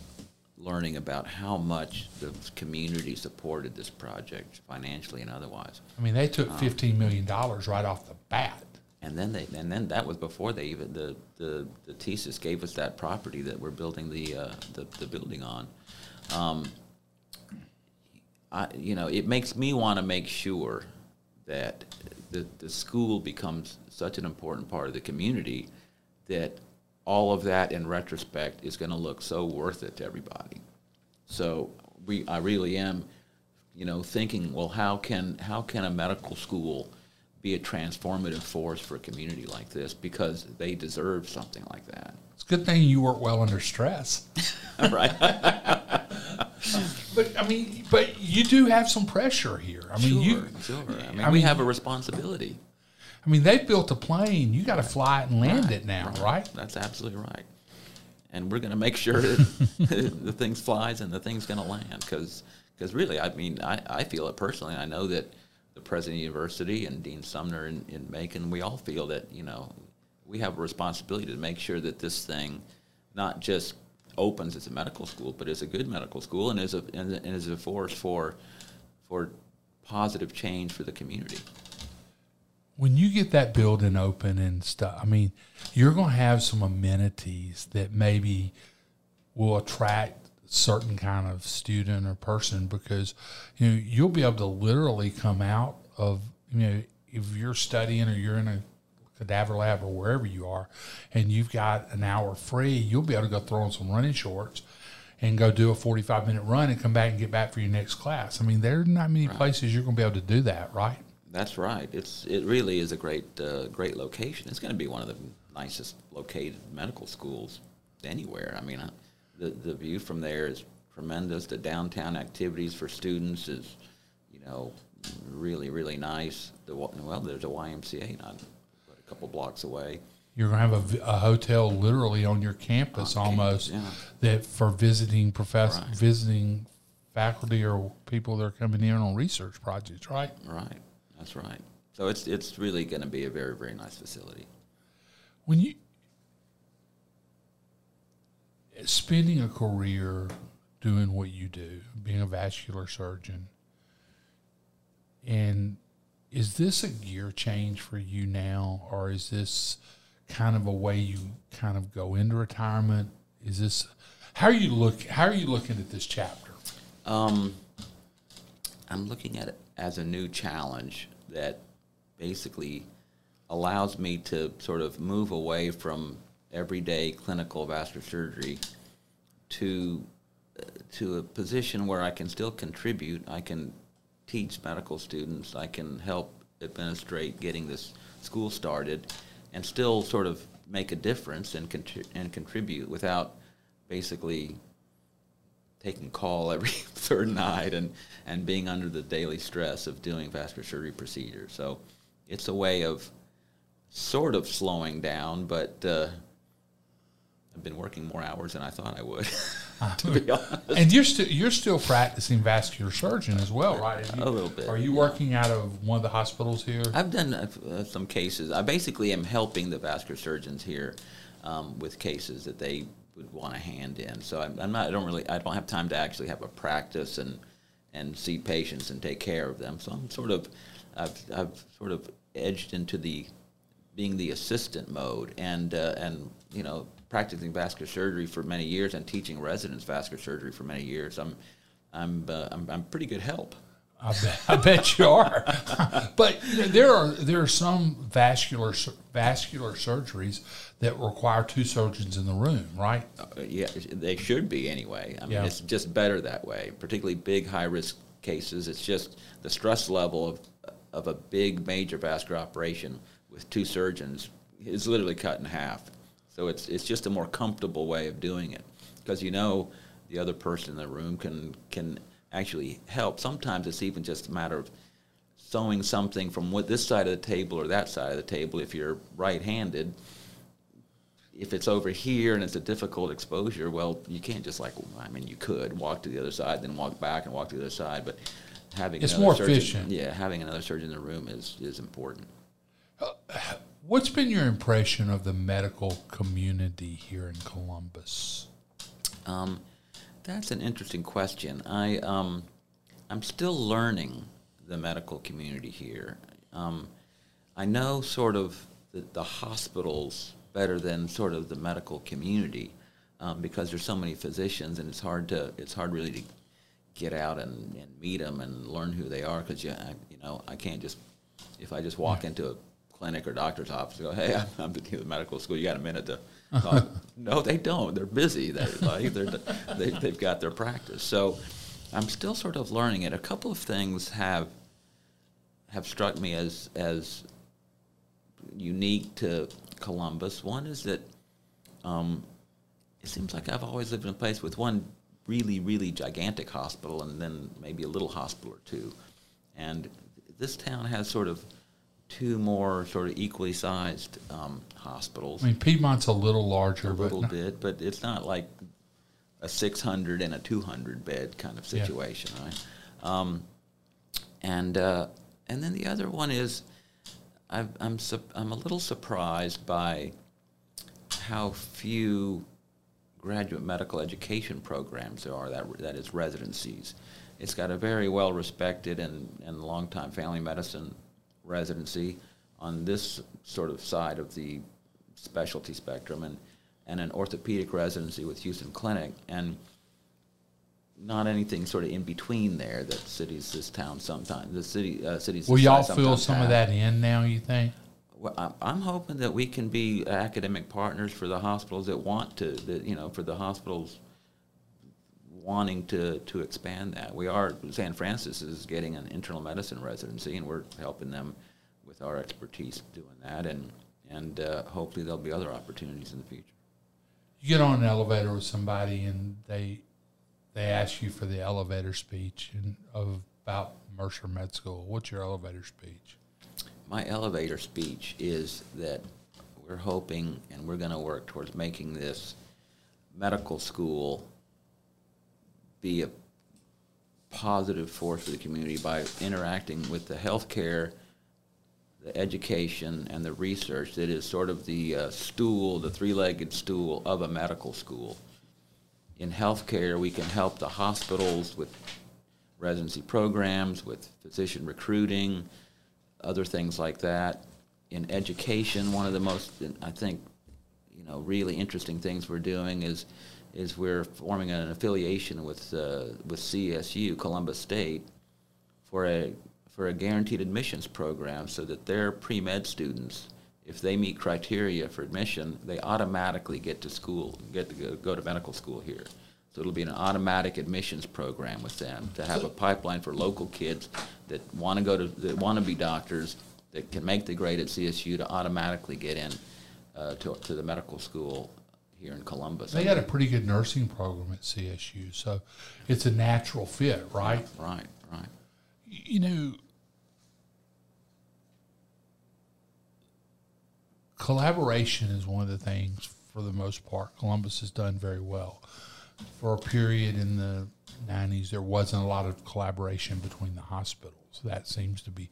learning about how much the community supported this project financially and otherwise. I mean, they took um, fifteen million dollars right off the bat. And then they, and then that was before they even the the, the TSYS gave us that property that we're building the uh, the, the building on. Um, I, you know, it makes me want to make sure that the, the school becomes such an important part of the community that all of that in retrospect is going to look so worth it to everybody. So we, I really am, you know, thinking, well, how can how can a medical school be a transformative force for a community like this because they deserve something like that. It's a good thing you work well under stress. right. but I mean, but you do have some pressure here. I mean, sure, you sure. I mean, I we mean, have a responsibility. I mean, they built a plane. You got to fly it and land it now, right? That's absolutely right. And we're going to make sure that the thing flies and the thing's going to land because because really, I mean, I, I feel it personally. I know that the president of the university and Dean Sumner in, in Macon, we all feel that, you know, we have a responsibility to make sure that this thing not just opens as a medical school, but as a good medical school and is a, and, as a force for, for positive change for the community. When you get that building open and stuff, I mean, you're going to have some amenities that maybe will attract certain kind of student or person because you know you'll be able to literally come out of you know if you're studying or you're in a cadaver lab or wherever you are and you've got an hour free you'll be able to go throw on some running shorts and go do a 45 minute run and come back and get back for your next class i mean there's not many right. places you're going to be able to do that right that's right it's it really is a great uh, great location it's going to be one of the nicest located medical schools anywhere i mean I, the, the view from there is tremendous. The downtown activities for students is, you know, really, really nice. The, well, there's a YMCA not couple blocks away. You're going to have a, a hotel literally on your campus on almost campus, yeah. that for visiting professors, right. visiting faculty or people that are coming in on research projects, right? Right. That's right. So it's it's really going to be a very very nice facility. When you spending a career doing what you do, being a vascular surgeon, and is this a gear change for you now, or is this kind of a way you kind of go into retirement? Is this how are you look? How are you looking at this chapter? Um, I'm looking at it as a new challenge that basically allows me to sort of move away from everyday clinical vascular surgery to to a position where I can still contribute. I can teach medical students. I can help administrate getting this school started, and still sort of make a difference and contri- and contribute without basically taking call every third night and, and being under the daily stress of doing vascular surgery procedures. So it's a way of sort of slowing down, but uh, I've been working more hours than I thought I would. to be honest, and you're still you're still practicing vascular surgeon as well, right? You, a little bit. Are you working out of one of the hospitals here? I've done uh, some cases. I basically am helping the vascular surgeons here um, with cases that they would want a hand in. So I'm, I'm, not. I don't really. I don't have time to actually have a practice and and see patients and take care of them. So I'm sort of. I've, I've sort of edged into the being the assistant mode and uh, and you know practicing vascular surgery for many years and teaching residents vascular surgery for many years, I'm, I'm, uh, I'm, I'm pretty good help. I bet, I bet you are. but you know, there are there are some vascular vascular surgeries that require two surgeons in the room, right? Uh, yeah, they should be anyway. I mean, yeah. it's just better that way. Particularly big high risk cases, it's just the stress level of of a big major vascular operation with two surgeons is literally cut in half. So it's it's just a more comfortable way of doing it because you know the other person in the room can can actually help. Sometimes it's even just a matter of sewing something from what this side of the table or that side of the table if you're right-handed. If it's over here and it's a difficult exposure, well, you can't just like I mean you could walk to the other side, then walk back and walk to the other side, but having it's more surgeon, efficient. Yeah, having another surgeon in the room is is important. Uh, What's been your impression of the medical community here in Columbus? Um, that's an interesting question. I um, I'm still learning the medical community here. Um, I know sort of the, the, hospitals better than sort of the medical community um, because there's so many physicians and it's hard to it's hard really to get out and, and meet them and learn who they are because you, I, you know I can't just if I just walk into a clinic or doctor's office and go hey I'm, I'm the medical school. You got a minute to talk. no they don't. They're busy. They're like they're, they, they've got their practice. So I'm still sort of learning it. A couple of things have have struck me as as unique to Columbus. One is that um, it seems like I've always lived in a place with one really, really gigantic hospital and then maybe a little hospital or two. And this town has sort of two more sort of equally sized um, hospitals. I mean, Piedmont's a little larger, a little no- bit, but it's not like a 600 and a 200 bed kind of Yeah. situation, right? Um, and uh, and then the other one is, I've, I'm sup- I'm a little surprised by how few graduate medical education programs there are. That that is residencies. It's got a very well respected and and longtime family medicine residency on this sort of side of the specialty spectrum, and and an orthopedic residency with Hughston Clinic, and not anything sort of in between there that cities, this town, sometimes the city, uh, cities. will y'all fill some of that in now? You think? Well, I'm- I'm hoping that we can be academic partners for the hospitals that want to, that, you know, for the hospitals wanting to, to expand that. We are, St. Francis is getting an internal medicine residency, and we're helping them with our expertise doing that, and, and uh, hopefully there'll be other opportunities in the future. You get on an elevator with somebody and they they ask you for the elevator speech and of about Mercer Med School. What's your elevator speech? My elevator speech is that we're hoping and we're going to work towards making this medical school be a positive force for the community by interacting with the healthcare, the education, and the research that is sort of the uh, stool, the three-legged stool of a medical school. In healthcare, we can help the hospitals with residency programs, with physician recruiting, other things like that. In education, one of the most, I think, you know, really interesting things we're doing is is we're forming an affiliation with uh, with CSU, Columbus State, for a for a guaranteed admissions program, so that their pre med students, if they meet criteria for admission, they automatically get to school, get to go, go to medical school here. So it'll be an automatic admissions program with them to have a pipeline for local kids that want to go to that want to be doctors that can make the grade at CSU to automatically get in uh, to, to the medical school here in Columbus. They got a pretty good nursing program at CSU, so it's a natural fit, right? right, right. you know, collaboration is one of the things, for the most part, Columbus has done very well. For a period in the 90s, there wasn't a lot of collaboration between the hospitals. That seems to be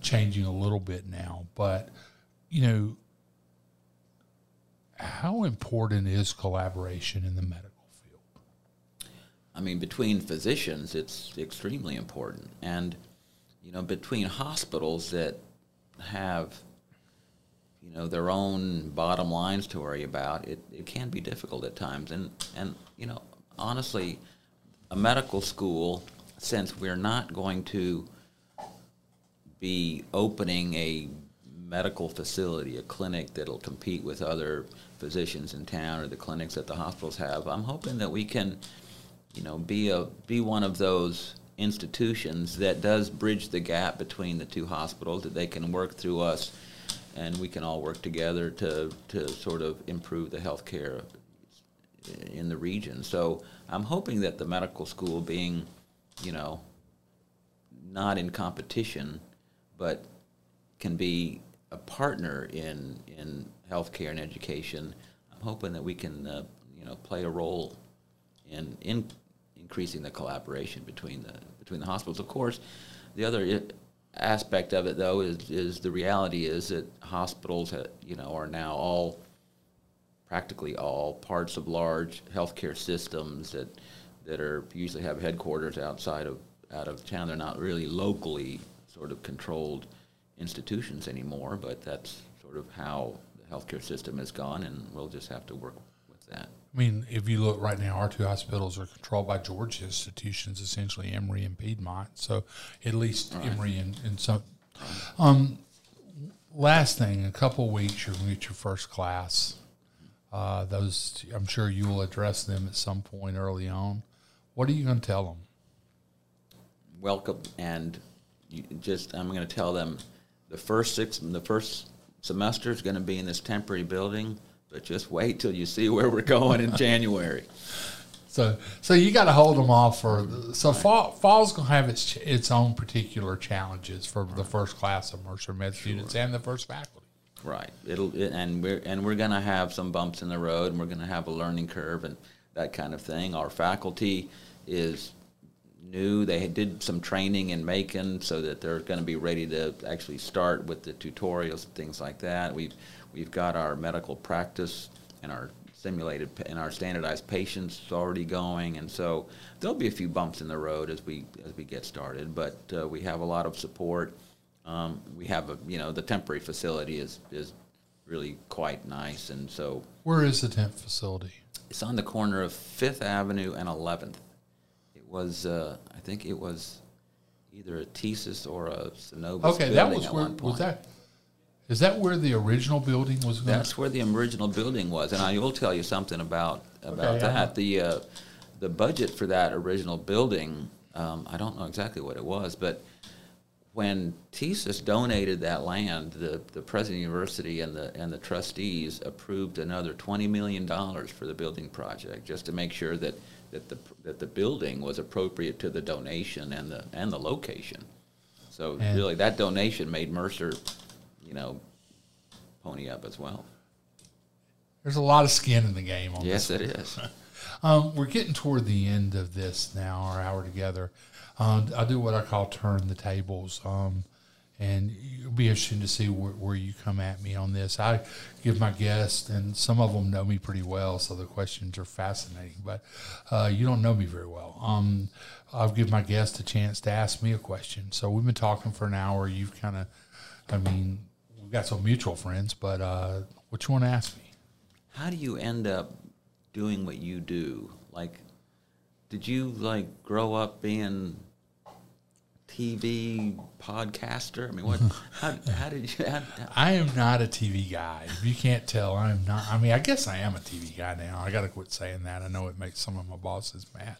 changing a little bit now. But, you know, how important is collaboration in the medical field? I mean, between physicians, it's extremely important. And, you know, between hospitals that have, you know, their own bottom lines to worry about, it, it can be difficult at times. And, and, you know, honestly, a medical school, since we're not going to be opening a medical facility, a clinic that'll compete with other physicians in town or the clinics that the hospitals have, I'm hoping that we can you know, be a be one of those institutions that does bridge the gap between the two hospitals that they can work through us, and we can all work together to to sort of improve the health care in the region. So I'm hoping that the medical school, being, you know, not in competition, but can be a partner in in healthcare and education. I'm hoping that we can, uh, you know, play a role in in increasing the collaboration between the between the hospitals. Of course, the other aspect of it, though, is is the reality is that hospitals, you know, are now all practically all parts of large healthcare systems that that are usually have headquarters outside of out of town. They're not really locally sort of controlled institutions anymore, but that's sort of how healthcare system has gone, and we'll just have to work with that. I mean, if you look right now, our two hospitals are controlled by Georgia institutions, essentially Emory and Piedmont. So at least Emory and, and some. Um, last thing, a couple of weeks, you're going to get your first class. Uh, those, I'm sure you will address them at some point early on. What are you going to tell them? welcome and you just I'm going to tell them the first six the first semester is going to be in this temporary building, but just wait till you see where we're going in January. So, so you got to hold them off for. So fall, fall's going to have its its own particular challenges for the first class of Mercer Med students and the first faculty. Right. It'll it, and we're and we're going to have some bumps in the road, and we're going to have a learning curve and that kind of thing. Our faculty is new. They did some training in Macon, so that they're going to be ready to actually start with the tutorials and things like that. We've we've got our medical practice and our simulated and our standardized patients already going, and so there'll be a few bumps in the road as we as we get started. But uh, we have a lot of support. Um, we have a you know the temporary facility is is really quite nice, and so Where is the tent facility? it's on the corner of Fifth Avenue and Eleventh. Was uh, I think it was either a TSYS or a Synovus Okay, that was where was that? Is that where the original building was? Going That's where the original building was, and I will tell you something about about Okay, that. The uh, the budget for that original building, um, I don't know exactly what it was, but when TSYS donated that land, the, the president of the university and the and the trustees approved another twenty million dollars for the building project, just to make sure that, that the that the building was appropriate to the donation and the and the location. So And- really, that donation made Mercer, you know, pony up as well. There's a lot of skin in the game on this. Yes, this. it is. Um, we're getting toward the end of this now, our hour together. Um, I do what I call turn the tables. Um, and it'll be interesting to see where, where you come at me on this. I give my guests, and some of them know me pretty well, so the questions are fascinating. But uh, you don't know me very well. Um, I'll give my guests a chance to ask me a question. So we've been talking for an hour. You've kind of, I mean, we've got some mutual friends, but uh, what you want to ask me? How do you end up doing what you do? Like, did you like grow up being TV podcaster? I mean, what? how, how did you? How, how- I am not a TV guy. If you can't tell, I am not. I mean, I guess I am a TV guy now. I got to quit saying that. I know it makes some of my bosses mad,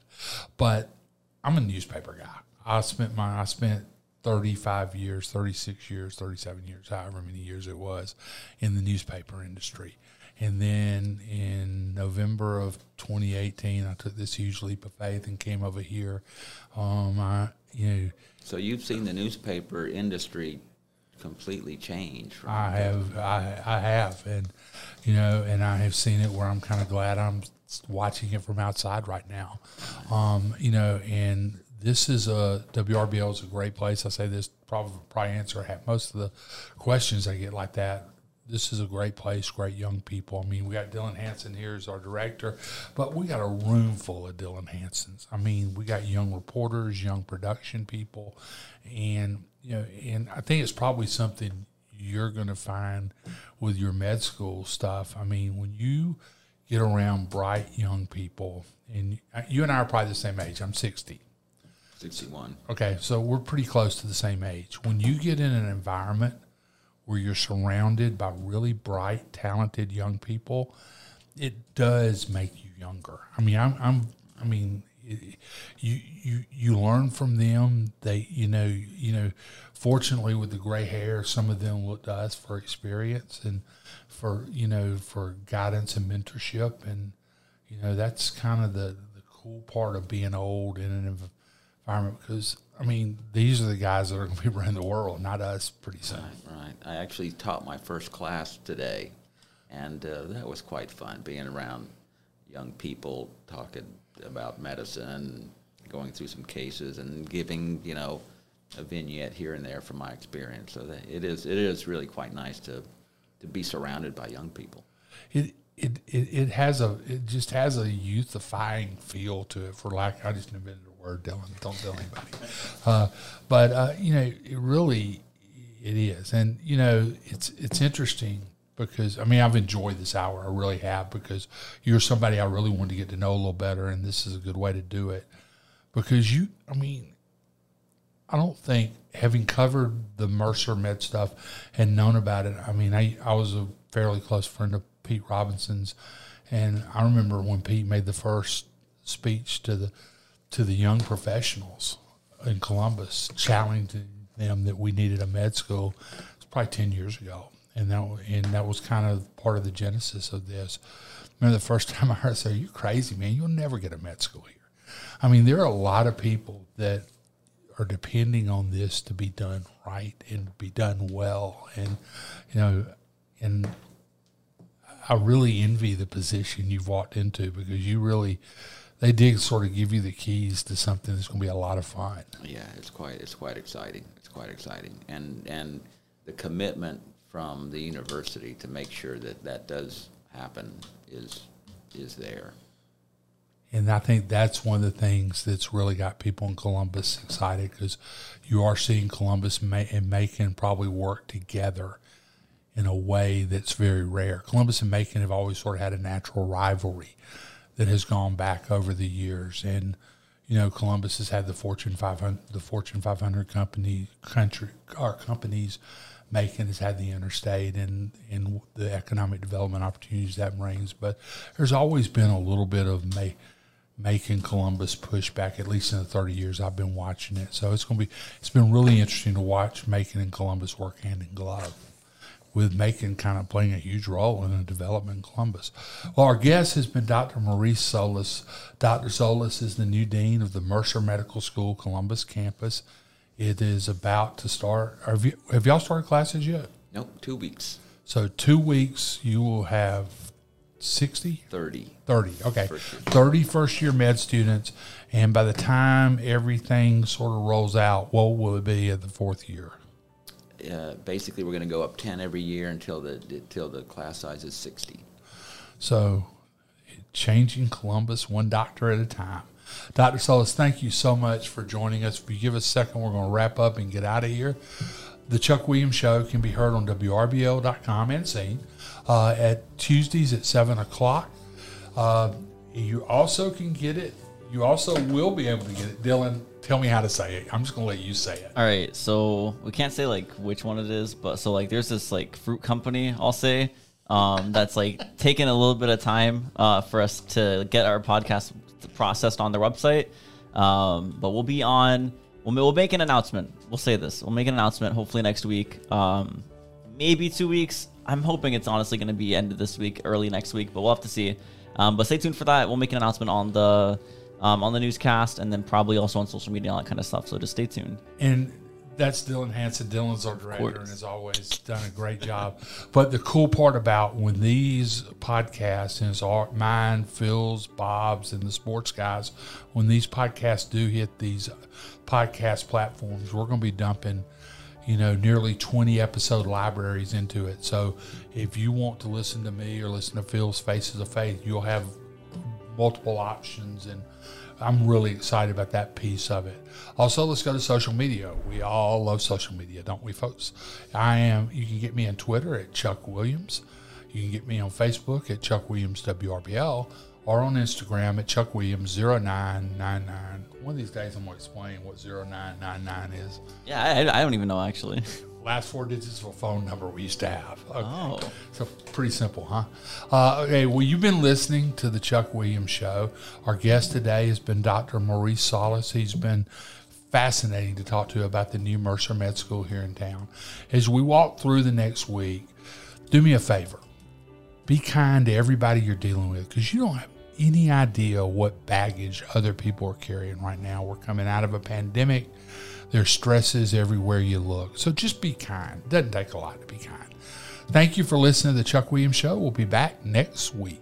but I'm a newspaper guy. I spent my I spent 35 years, 36 years, 37 years, however many years it was, in the newspaper industry. And then in November of 2018, I took this huge leap of faith and came over here. Um, I, you know, so you've seen the newspaper industry completely change. From, I have, I, I have, and you know, and I have seen it where I'm kind of glad I'm watching it from outside right now. Um, you know, and this is a WRBL is a great place. I say this probably probably answer most of the questions I get like that. This is a great place, great young people. I mean, we got Dylan Hanson here as our director, but we got a room full of Dylan Hansons. I mean, we got young reporters, young production people, and you know, and I think it's probably something you're going to find with your med school stuff. I mean, when you get around bright young people, and you and I are probably the same age. I'm 60. Sixty-one. Okay, so we're pretty close to the same age. When you get in an environment where you're surrounded by really bright, talented young people, it does make you younger. I mean, I'm, I'm I mean, you you you learn from them. They, you know, you know. Fortunately, with the gray hair, some of them look to us for experience and for you know for guidance and mentorship, and you know that's kind of the the cool part of being old in an environment because I mean these are the guys that are going to be running the world, not us, pretty soon. Right, right. I actually taught my first class today, and uh, that was quite fun being around young people talking about medicine, going through some cases, and giving you know a vignette here and there from my experience. So that it is it is really quite nice to to be surrounded by young people. It, it it it has a it just has a youthifying feel to it. For lack, I just invented a word, Dylan. Don't tell anybody. Uh, but uh, you know, it really it is, and you know, it's it's interesting because I mean I've enjoyed this hour. I really have because you're somebody I really wanted to get to know a little better, and this is a good way to do it. Because you, I mean, I don't think having covered the Mercer Med stuff and known about it. I mean, I I was a fairly close friend of Pete Robinson's, and I remember when Pete made the first speech to the to the young professionals in Columbus, challenging them that we needed a med school. It's probably ten years ago, and that and that was kind of part of the genesis of this. I remember the first time I heard, "Say, you crazy man! You'll never get a med school here." I mean, there are a lot of people that are depending on this to be done right and be done well, and you know, and I really envy the position you've walked into because you really they did sort of give you the keys to something that's going to be a lot of fun. Yeah, it's quite it's quite exciting. It's quite exciting, and and the commitment from the university to make sure that that does happen is is there. And I think that's one of the things that's really got people in Columbus excited because you are seeing Columbus and Macon probably work together in a way that's very rare. Columbus and Macon have always sort of had a natural rivalry that has gone back over the years, and you know Columbus has had the Fortune 500, the Fortune 500 company country our companies. Macon has had the interstate and and the economic development opportunities that brings, but there's always been a little bit of May making Columbus pushback, at least in the 30 years I've been watching it. So it's going to be, it's been really interesting to watch Macon and Columbus work hand in glove with Macon kind of playing a huge role in the development in Columbus. Well, our guest has been Dr. Maurice Solis. Dr. Solis is the new dean of the Mercer Medical School Columbus campus. It is about to start. Have, you, have y'all started classes yet? Nope, two weeks. So, two weeks, you will have 60? 30. 30, okay. First 30 first year med students. And by the time everything sort of rolls out, what will it be at the fourth year? Uh, basically we're going to go up 10 every year until the until the class size is 60. So, changing Columbus one doctor at a time. Dr. Solis, thank you so much for joining us. If you give us a second, we're going to wrap up and get out of here. The Chuck Williams Show can be heard on WRBL.com and seen uh, at Tuesdays at 7 o'clock. Uh, you also can get it, you also will be able to get it, Dylan, Tell me how to say it. I'm just gonna let you say it. All right. So we can't say like which one it is, but so like there's this like fruit company. I'll say um, that's like taking a little bit of time uh, for us to get our podcast processed on their website. Um, but we'll be on. We'll, we'll make an announcement. We'll say this. We'll make an announcement hopefully next week. Um, maybe two weeks. I'm hoping it's honestly going to be end of this week, early next week, but we'll have to see. Um, but stay tuned for that. We'll make an announcement on the um, on the newscast, and then probably also on social media, all that kind of stuff. So just stay tuned. And that's Dylan Hanson. Dylan's our director and has always done a great job. But the cool part about when these podcasts, and it's our, mine, Phil's, Bob's, and the sports guys, when these podcasts do hit these podcast platforms, we're going to be dumping, you know, nearly 20 episode libraries into it. So if you want to listen to me or listen to Phil's Faces of Faith, you'll have multiple options and – I'm really excited about that piece of it. Also, let's go to social media. We all love social media, don't we, folks? I am. You can get me on Twitter at Chuck Williams. You can get me on Facebook at Chuck Williams WRBL or on Instagram at Chuck Williams 0999. One of these days, I'm going to explain what 0999 is. Yeah, I, I don't even know actually. last four digits of a phone number we used to have. Okay. Oh. So pretty simple, huh? Uh, okay, well, you've been listening to the Chuck Williams Show. Our guest today has been Dr. Maurice Solis. He's been fascinating to talk to about the new Mercer Med School here in town. As we walk through the next week, do me a favor. Be kind to everybody you're dealing with because you don't have any idea what baggage other people are carrying right now. We're coming out of a pandemic there's stresses everywhere you look. So just be kind. Doesn't take a lot to be kind. Thank you for listening to the Chuck Williams Show. We'll be back next week.